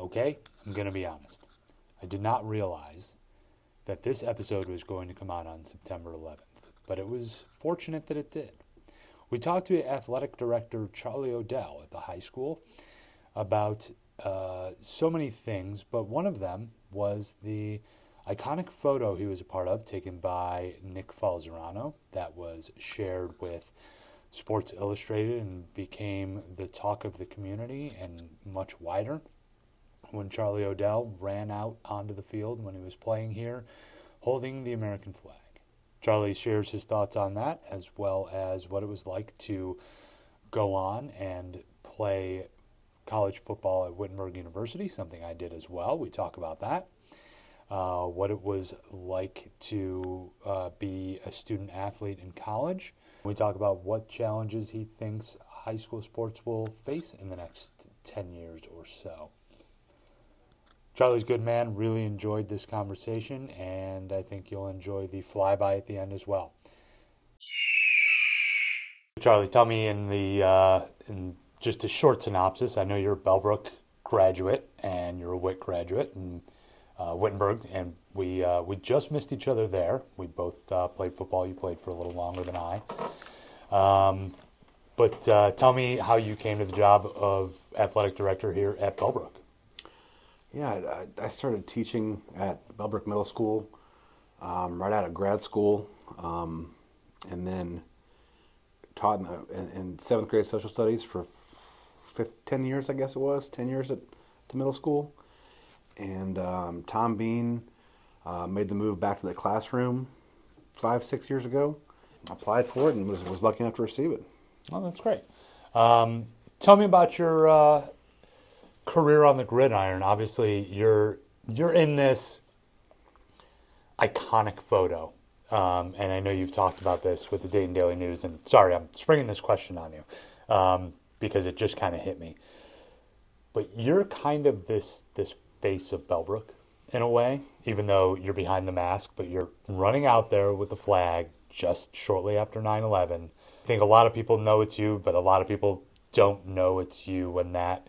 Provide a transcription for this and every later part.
Okay, I'm going to be honest. I did not realize that this episode was going to come out on September 11th, but it was fortunate that it did. We talked to athletic director Charlie O'Dell at the high school about uh, so many things, but one of them was the iconic photo he was a part of taken by Nick Falzerano that was shared with Sports Illustrated and became the talk of the community and much wider when Charlie O'Dell ran out onto the field when he was playing here holding the American flag. Charlie shares his thoughts on that as well as what it was like to go on and play college football at Wittenberg University, something I did as well. We talk about that. Uh, what it was like to uh, be a student athlete in college. We talk about what challenges he thinks high school sports will face in the next 10 years or so. Charlie's good man. Really enjoyed this conversation, and I think you'll enjoy the flyby at the end as well. Charlie, tell me in the uh, in just a short synopsis. I know you're a Bellbrook graduate and you're a WIT graduate and uh, Wittenberg, and we uh, we just missed each other there. We both uh, played football. You played for a little longer than I. Um, but uh, tell me how you came to the job of athletic director here at Bellbrook. Yeah, I, I started teaching at Bellbrook Middle School um, right out of grad school, um, and then taught in, the, in, in, seventh grade social studies for 15, 10 years, I guess it was, 10 years at the middle school. And um, Tom Bean uh, made the move back to the classroom five, six years ago. Applied for it and was, was lucky enough to receive it. Oh, that's great. Um, tell me about your uh, career on the gridiron. Obviously, you're you're in this iconic photo, um, and I know you've talked about this with the Dayton Daily News. And sorry, I'm springing this question on you um, because it just kind of hit me. But you're kind of this this face of Bellbrook in a way, even though you're behind the mask, but you're running out there with the flag just shortly after 9/11. I think a lot of people know it's you, but a lot of people don't know it's you when that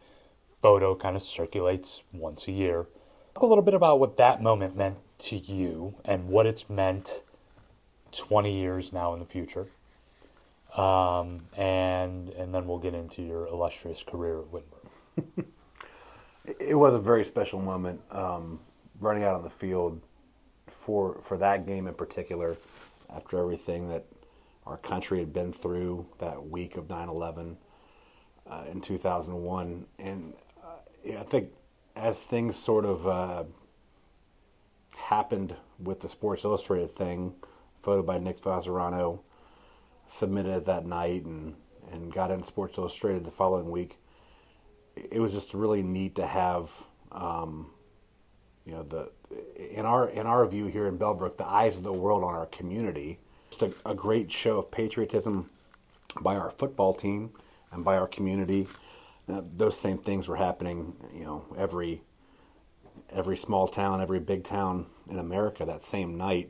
photo kind of circulates once a year. Talk a little bit about what that moment meant to you and what it's meant 20 years now in the future. Um, and and then we'll get into your illustrious career at Wittenberg. it was a very special moment um, running out on the field for for that game in particular after everything that our country had been through that week of 9/11 uh, in 2001 and I think as things sort of uh, happened with the Sports Illustrated thing, photo by Nick Falzerano, submitted that night and, and got in Sports Illustrated the following week. It was just really neat to have, um, you know, the in our in our view here in Bellbrook, the eyes of the world on our community. Just a, a great show of patriotism by our football team and by our community those same things were happening, you know, every every small town, every big town in America that same night.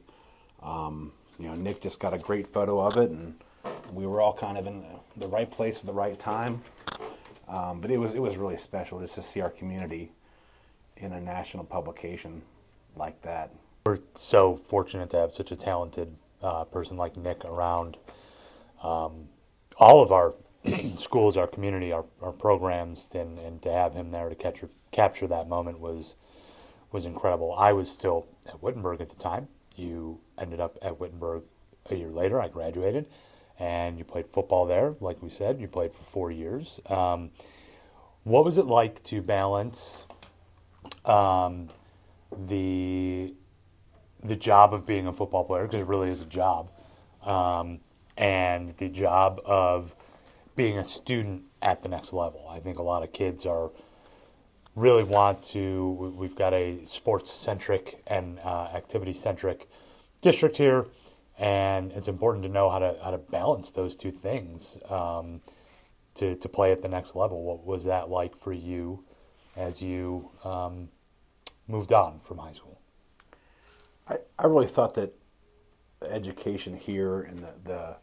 Um, you know, Nick just got a great photo of it, and we were all kind of in the, the right place at the right time. Um, but it was it was really special just to see our community in a national publication like that. We're so fortunate to have such a talented uh, person like Nick around um, all of our schools, our community, our, our programs, and, and to have him there to capture capture that moment was was incredible. I was still at Wittenberg at the time. You ended up at Wittenberg a year later. I graduated, and you played football there. Like we said, you played for four years. Um, what was it like to balance um, the the job of being a football player because it really is a job, um, and the job of being a student at the next level. I think a lot of kids are really want to. We've got a sports centric and uh, activity centric district here, and it's important to know how to how to balance those two things um, to to play at the next level. What was that like for you as you um, moved on from high school? I, I really thought that education here and the, the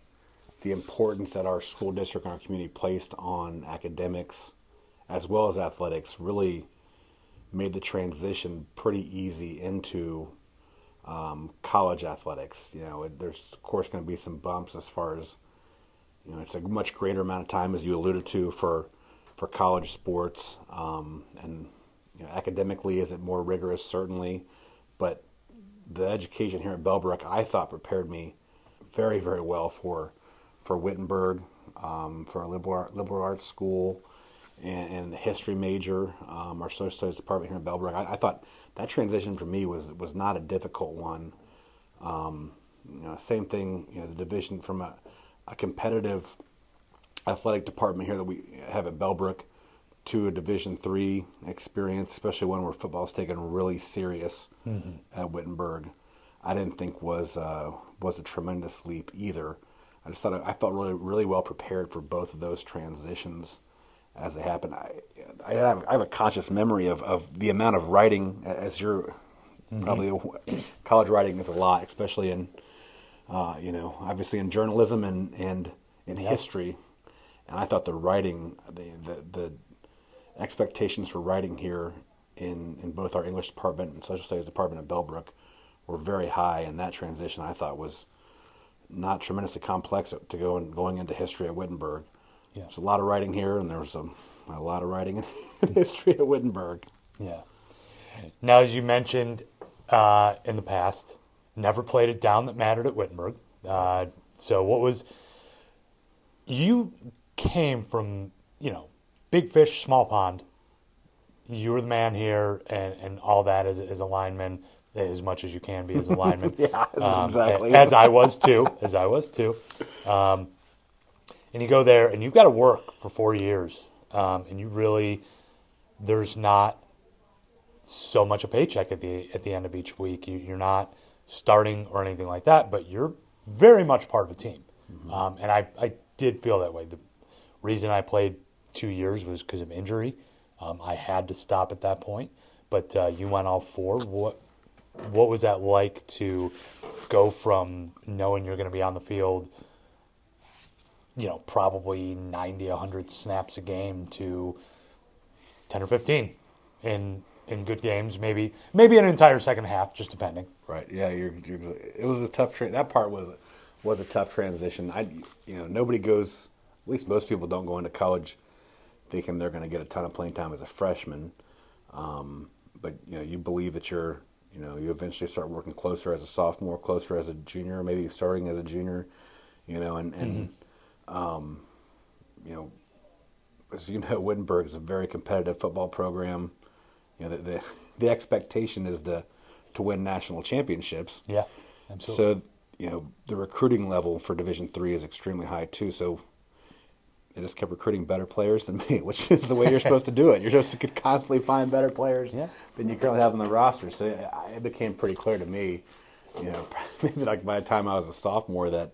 the importance that our school district and our community placed on academics as well as athletics really made the transition pretty easy into um, college athletics. You know, it, there's of course going to be some bumps as far as you know. It's a much greater amount of time, as you alluded to, for for college sports, um, and you know, academically, is it more rigorous? Certainly, but the education here at Bellbrook, I thought, prepared me very, very well for for Wittenberg, um, for a liberal liberal arts school, and, and the history major, um, our social studies department here in Bellbrook. I, I, thought that transition for me was was not a difficult one. Um, you know, same thing. You know, the division from a, a competitive athletic department here that we have at Bellbrook to a Division three experience, especially one where football is taken really serious mm-hmm. at Wittenberg. I didn't think was uh, was a tremendous leap either. I just thought I, I felt really really well prepared for both of those transitions as they happen. I, I have, I have a conscious memory of, of the amount of writing as you're mm-hmm. probably college writing is a lot, especially in uh, you know obviously in journalism and and in yep. history. And I thought the writing the, the the expectations for writing here in in both our English department and social studies department at Bellbrook were very high, and that transition I thought was not tremendously complex to go and going into history at Wittenberg. Yeah. There's a lot of writing here, and there's a, a lot of writing in history at Wittenberg. Yeah. Now, as you mentioned uh, in the past, never played it down that mattered at Wittenberg. Uh, so, what was you came from? You know, big fish, small pond. You were the man here, and, and all that as, as a lineman as much as you can be as a lineman. yeah, um, exactly. As I was too. As I was too. Um, and you go there, and you've got to work for four years, um, and you really there's not so much a paycheck at the at the end of each week. You, are not starting or anything like that, but you're very much part of a team. Mm-hmm. Um, and I, I did feel that way. The reason I played two years was because of injury. Um, I had to stop at that point, but uh, you went all four. What what was that like to go from knowing you're going to be on the field, you know, probably 90, 100 snaps a game to 10 or 15 in in good games, maybe maybe an entire second half, just depending. Right. Yeah. You're, you're it was a tough. Tra- that part was was a tough transition. I, you know, nobody goes. At least most people don't go into college thinking they're going to get a ton of playing time as a freshman. Um, but you know, you believe that you're you know, you eventually start working closer as a sophomore, closer as a junior, maybe starting as a junior. You know, and and mm-hmm. um, you know, as you know, Wittenberg is a very competitive football program. You know, the the, the expectation is to to win national championships. Yeah, absolutely. So you know, the recruiting level for Division Three is extremely high too. So they just kept recruiting better players than me, which is the way you're supposed to do it. You're supposed to constantly find better players yeah. than you currently have on the roster. So it became pretty clear to me, you know, maybe like by the time I was a sophomore that,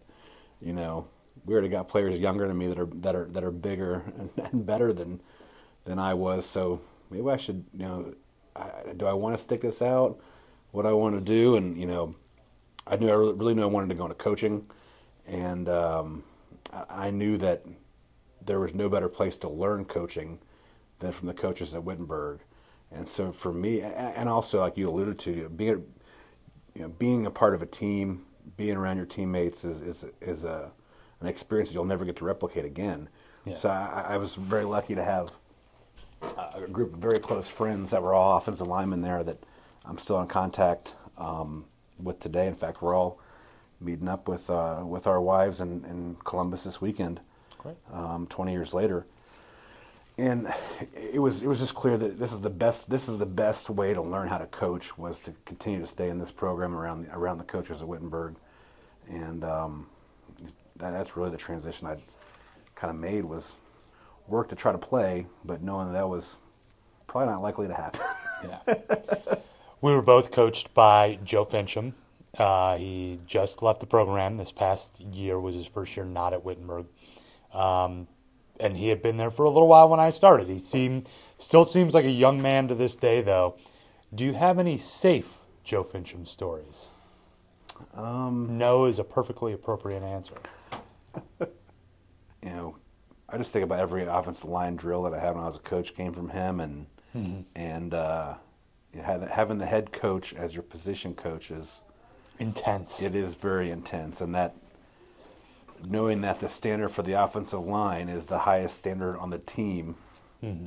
you know, we already got players younger than me that are that are that are bigger and, and better than than I was. So maybe I should, you know, I, do I want to stick this out? What I want to do, and you know, I knew I really, really knew I wanted to go into coaching, and um, I, I knew that there was no better place to learn coaching than from the coaches at Wittenberg. And so for me, and also like you alluded to, being you know being a part of a team, being around your teammates is is is a an experience that you'll never get to replicate again. Yeah. So I, I, was very lucky to have a group of very close friends that were all offensive linemen there that I'm still in contact um, with today. In fact, we're all meeting up with uh, with our wives in, in Columbus this weekend um, 20 years later. And it was it was just clear that this is the best this is the best way to learn how to coach was to continue to stay in this program around the, around the coaches at Wittenberg, and um, that, that's really the transition I kind of made was work to try to play, but knowing that, that was probably not likely to happen. yeah. We were both coached by Joe Fincham. Uh, he just left the program. This past year was his first year not at Wittenberg. Um, and he had been there for a little while when I started. He seemed still seems like a young man to this day, though. Do you have any safe Joe Fincham stories? Um, no is a perfectly appropriate answer. you know, I just think about every offensive line drill that I had when I was a coach came from him, and mm-hmm. and uh, having the head coach as your position coach is intense. It is very intense, and that knowing that the standard for the offensive line is the highest standard on the team mm-hmm.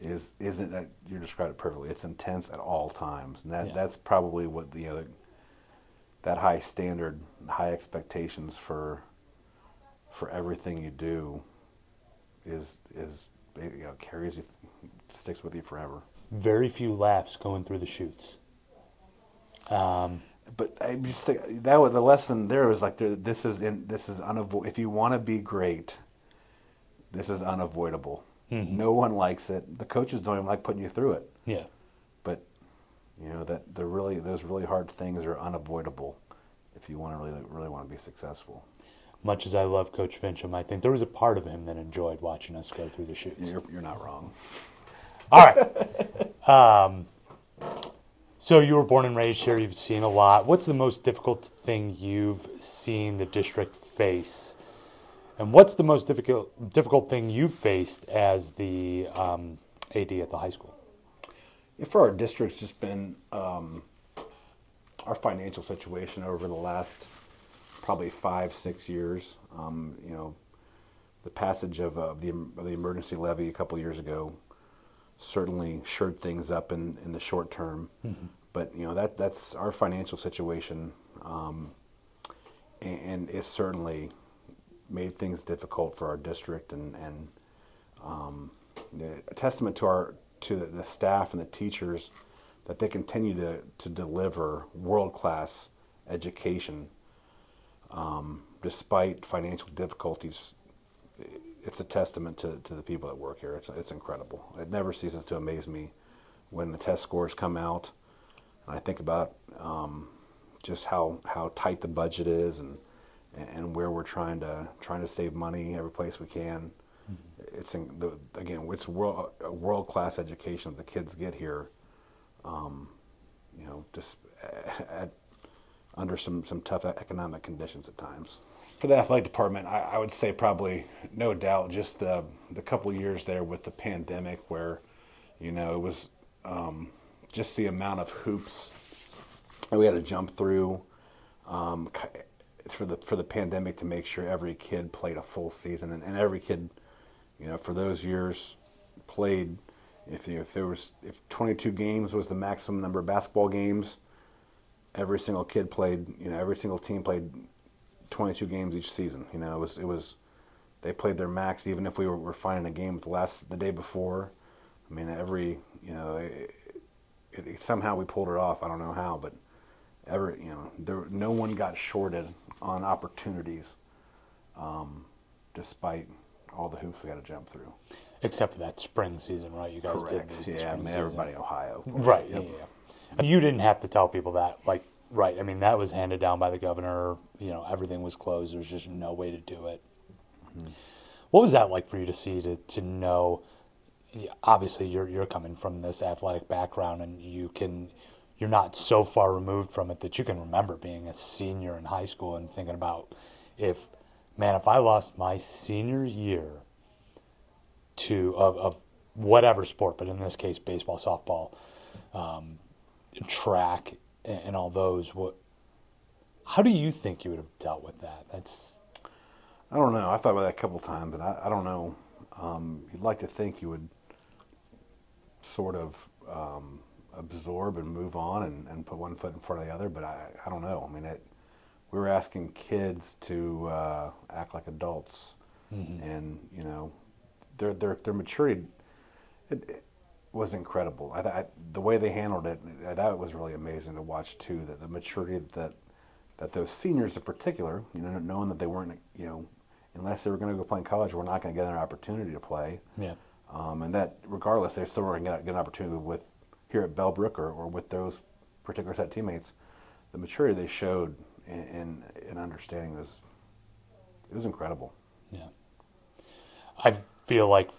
is isn't that you described it perfectly. It's intense at all times, and that yeah. that's probably what the you know, that high standard, high expectations for for everything you do is is you know carries you sticks with you forever. Very few laughs going through the chutes. Um, but I just think that was the lesson there was like this is in, this is unavoidable. If you want to be great, this is unavoidable. Mm-hmm. No one likes it. The coaches don't even like putting you through it. Yeah. But you know that the really those really hard things are unavoidable if you want to really really want to be successful. Much as I love Coach Fincham, I might think there was a part of him that enjoyed watching us go through the chutes. You're, you're not wrong. All right. um, so you were born and raised here. You've seen a lot. What's the most difficult thing you've seen the district face, and what's the most difficult difficult thing you've faced as the um, AD at the high school? Yeah, for our district's just been um, our financial situation over the last probably five six years. Um, you know, the passage of, uh, the of the emergency levy a couple years ago certainly shored things up in, in the short term. Mm-hmm. But you know that that's our financial situation, um, and, and it's certainly made things difficult for our district. And, and um, a testament to our to the, the, staff and the teachers that they continue to to deliver world class education um, despite financial difficulties it's a testament to, to the people that work here. It's it's incredible. It never ceases to amaze me when the test scores come out, and I think about um, just how, how tight the budget is and and where we're trying to trying to save money every place we can. Mm-hmm. It's in the, again, it's world world class education that the kids get here. Um, you know, just at, under some some tough economic conditions at times for the athletic department, I, I, would say probably no doubt just the the couple years there with the pandemic where, you know, it was um, just the amount of hoops that we had to jump through um, for the for the pandemic to make sure every kid played a full season and, and every kid, you know, for those years played. If you, if there was if 22 games was the maximum number of basketball games, every single kid played. You know, every single team played 22 games each season. You know, it was it was they played their max even if we were, were finding a game the last the day before. I mean, every you know, it, it, it, somehow we pulled it off. I don't know how, but every you know, there no one got shorted on opportunities, um, despite all the hoops we had to jump through. Except for that spring season, right? You guys Correct. did lose yeah, I mean, everybody in Ohio. Right. Yep. Yeah, yeah. You didn't have to tell people that, like Right. I mean, that was handed down by the governor. You know, everything was closed. There was just no way to do it. Mm-hmm. What was that like for you to see to to know? Obviously, you're you're coming from this athletic background, and you can you're not so far removed from it that you can remember being a senior in high school and thinking about if man, if I lost my senior year to of, of whatever sport, but in this case, baseball, softball, um, track, and all those. What? How do you think you would have dealt with that? That's. I don't know. I thought about that a couple times, but I, I don't know. Um, you'd like to think you would sort of um, absorb and move on and, and put one foot in front of the other, but I, I don't know. I mean, it, we were asking kids to uh, act like adults, mm-hmm. and you know, their their their maturity. It, it, was incredible. I, I, the way they handled it, that was really amazing to watch too. That the maturity that that those seniors in particular, you know, knowing that they weren't, you know, unless they were going to go play in college, we're not going to get an opportunity to play. Yeah. Um, and that, regardless, they're still going to get an opportunity with here at Bellbrook or, or with those particular set teammates. The maturity they showed in, in, in understanding was it was incredible. Yeah. I feel like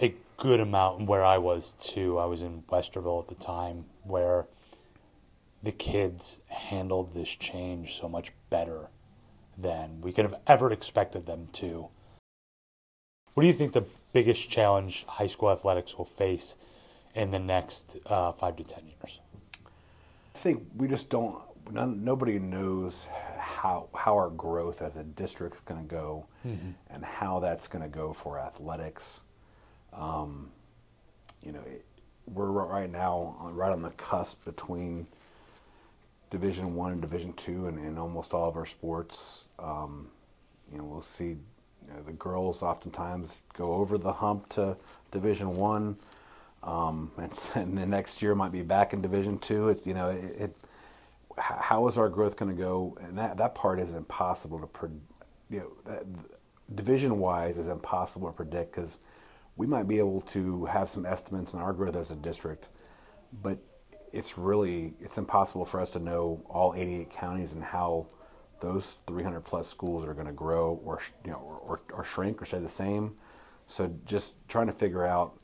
a good amount where I was too. I was in Westerville at the time where the kids handled this change so much better than we could have ever expected them to. What do you think the biggest challenge high school athletics will face in the next uh, five to ten years? I think we just don't. None, nobody knows how how our growth as a district is going to go, mm-hmm. and how that's going to go for athletics. Um, you know, it, we're right now right on the cusp between Division One and Division Two, and in almost all of our sports. Um, you know, we'll see you know, the girls oftentimes go over the hump to Division One, um, and, and, the next year might be back in Division Two. It you know it, it how is our growth going to go? And that that part is impossible to you know division wise is impossible to predict because we might be able to have some estimates on our growth as a district, but it's really it's impossible for us to know all 88 counties and how those 300 plus schools are going to grow or you know or, or, shrink or stay the same. So just trying to figure out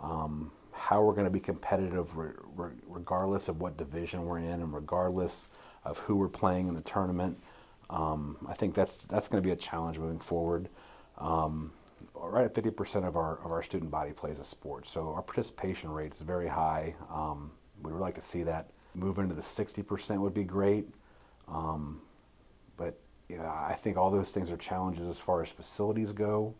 um, how we're going to be competitive re- re- regardless of what division we're in and regardless of who we're playing in the tournament. Um, I think that's that's going to be a challenge moving forward. Um, right at 50% of our of our student body plays a sport, so our participation rate is very high. Um, we would like to see that move into the 60% would be great. Um, but you know, I think all those things are challenges as far as facilities go.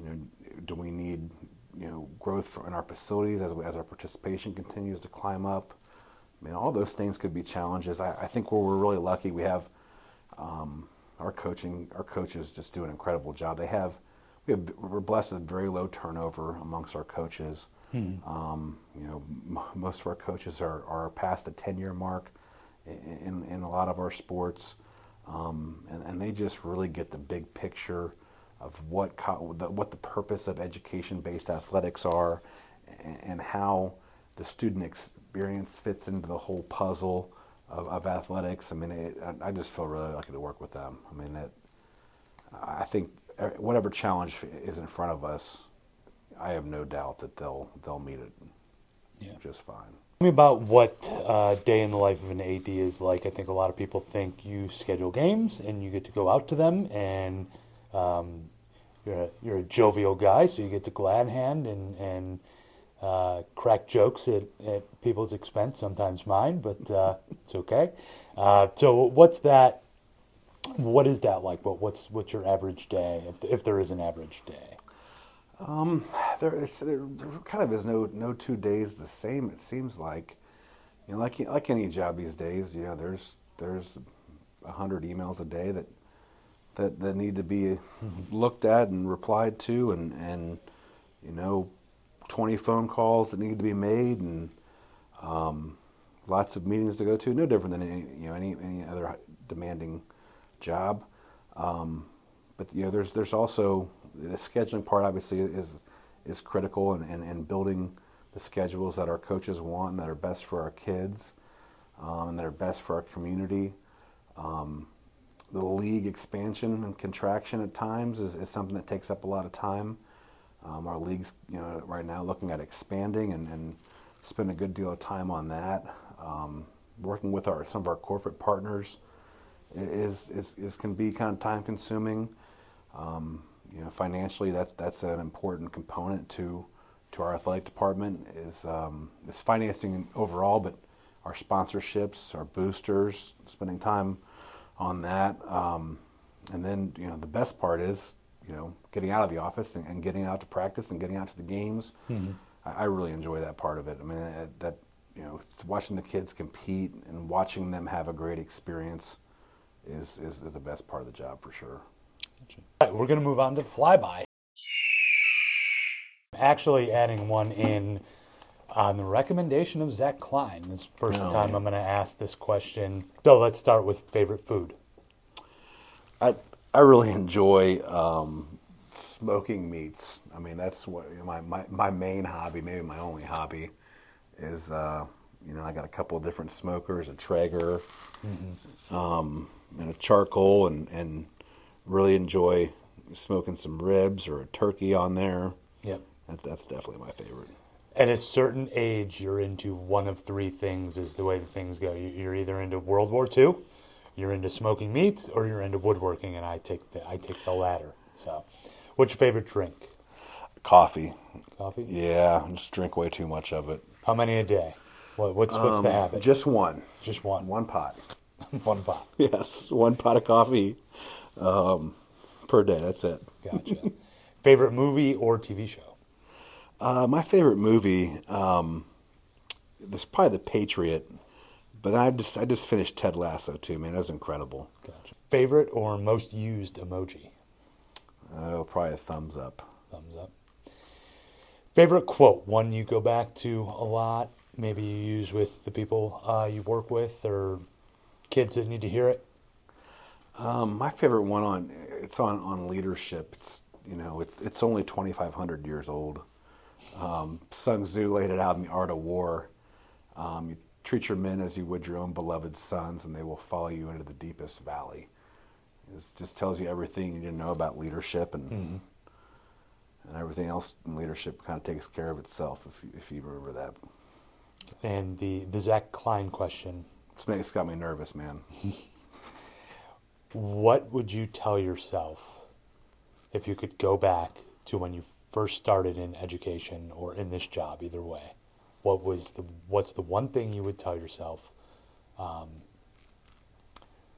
You know, do we need you know growth in our facilities as we, as our participation continues to climb up? I mean, all those things could be challenges. I, I think where we're really lucky, we have um, our coaching. Our coaches just do an incredible job. They have we have we're blessed with very low turnover amongst our coaches. Hmm. Um, you know, m- most of our coaches are, are past the 10 year mark in, in a lot of our sports. Um, and, and they just really get the big picture of what, co- the, what the purpose of education based athletics are and, and, how the student experience fits into the whole puzzle of, of athletics. I mean, it, I just feel really lucky to work with them. I mean, it, I think whatever challenge is in front of us, I have no doubt that they'll they'll meet it yeah. just fine. Tell me about what uh, day in the life of an AD is like. I think a lot of people think you schedule games and you get to go out to them, and um, you're a, you're a jovial guy, so you get to glad hand and and uh, crack jokes at, at people's expense, sometimes mine, but uh, it's okay. Uh, so, what's that? What is that like? What what's what's your average day, if, if there is an average day? Um, there, is, there, kind of is no no two days the same. It seems like, you know, like like any job these days, you know, there's there's a hundred emails a day that that that need to be looked at and replied to, and and you know, twenty phone calls that need to be made, and um, lots of meetings to go to. No different than any you know any any other demanding job. Um, but you know, there's there's also the scheduling part obviously is is critical and, and, and building the schedules that our coaches want and that are best for our kids um, and that are best for our community. Um, the league expansion and contraction at times is, is something that takes up a lot of time. Um, our league's, you know, right now looking at expanding and, and spend a good deal of time on that. Um, working with our some of our corporate partners is, is, is can be kind of time consuming. Um, you know, financially, that's that's an important component to to our athletic department is um, is financing overall, but our sponsorships, our boosters, spending time on that, um, and then you know the best part is you know getting out of the office and, and getting out to practice and getting out to the games. Mm-hmm. I, I, really enjoy that part of it. I mean that you know watching the kids compete and watching them have a great experience is, is, is the best part of the job for sure. All right, we're going to move on to flyby. Actually, adding one in on the recommendation of Zach Klein. This first no. time I'm going to ask this question. So let's start with favorite food. I I really enjoy um, smoking meats. I mean, that's what my, my my main hobby, maybe my only hobby, is uh, you know I got a couple of different smokers, a Traeger, mm-hmm. um, and a charcoal, and and really enjoy smoking some ribs or a turkey on there. Yep. That, that's definitely my favorite. At a certain age, you're into one of three things, is the way the things go. You're either into World War II, you're into smoking meats, or you're into woodworking, and I take the, I take the latter. So, what's your favorite drink? Coffee. Coffee? Yeah, I just drink way too much of it. How many a day? What, what's what's the Um, habit? Just one. Just one. One pot. One pot. Yes, one pot of coffee um, per day. That's it. Gotcha. Favorite movie or TV show? Uh, my favorite movie, um, this is probably The Patriot, but I just I just finished Ted Lasso too. Man, that was incredible. Gotcha. Favorite or most used emoji? Oh, probably a thumbs up. Thumbs up. Favorite quote? One you go back to a lot. Maybe you use with the people uh, you work with or kids that need to hear it. Um, my favorite one on it's on on leadership. It's you know it's it's only twenty five hundred years old. Um, Sun Tzu laid it out in the Art of War. Um, you treat your men as you would your own beloved sons, and they will follow you into the deepest valley. It just tells you everything you need to know about leadership, and and everything else in leadership kind of takes care of itself if you, if you remember that. And the, the Zach Klein question It's, got me nervous, man. What would you tell yourself if you could go back to when you first started in education or in this job, either way? What was the what's the one thing you would tell yourself um,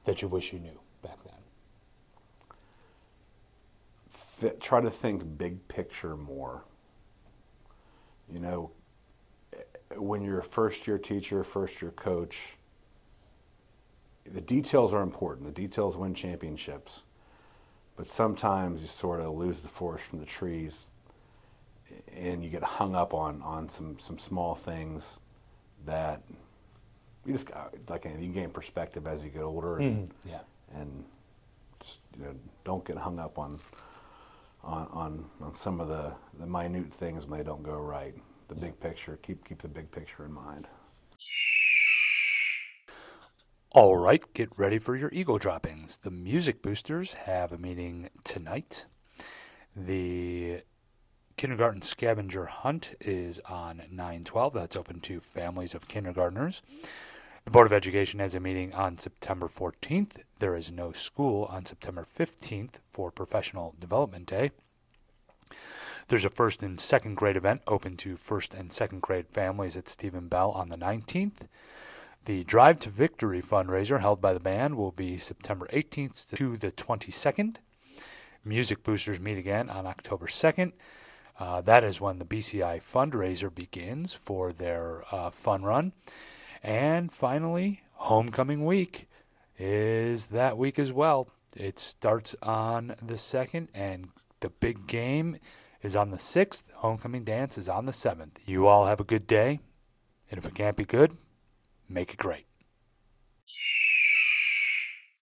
that you wish you knew back then? th- try to think big picture more. You know, when you're a first year teacher, first year coach, the details are important. The details win championships. But sometimes you sort of lose the forest from the trees and you get hung up on, on some, some small things that you just uh, like you gain perspective as you get older and, mm-hmm. Yeah. and just, you know, don't get hung up on on, on, on some of the, the minute things when they don't go right. The big picture, keep keep the big picture in mind. All right, get ready for your Eagle droppings. The Music Boosters have a meeting tonight. The kindergarten scavenger hunt is on 912. That's open to families of kindergartners. The Board of Education has a meeting on September 14th. There is no school on September 15th for Professional Development Day. There's a first and second grade event open to first and second grade families at Stephen Bell on the 19th. The Drive to Victory fundraiser held by the band will be September 18th to the 22nd. Music Boosters meet again on October 2nd. Uh, that is when the BCI fundraiser begins for their uh, fun run. And finally, Homecoming Week is that week as well. It starts on the 2nd, and the big game is on the 6th. Homecoming dance is on the 7th. You all have a good day. And if it can't be good, make it great.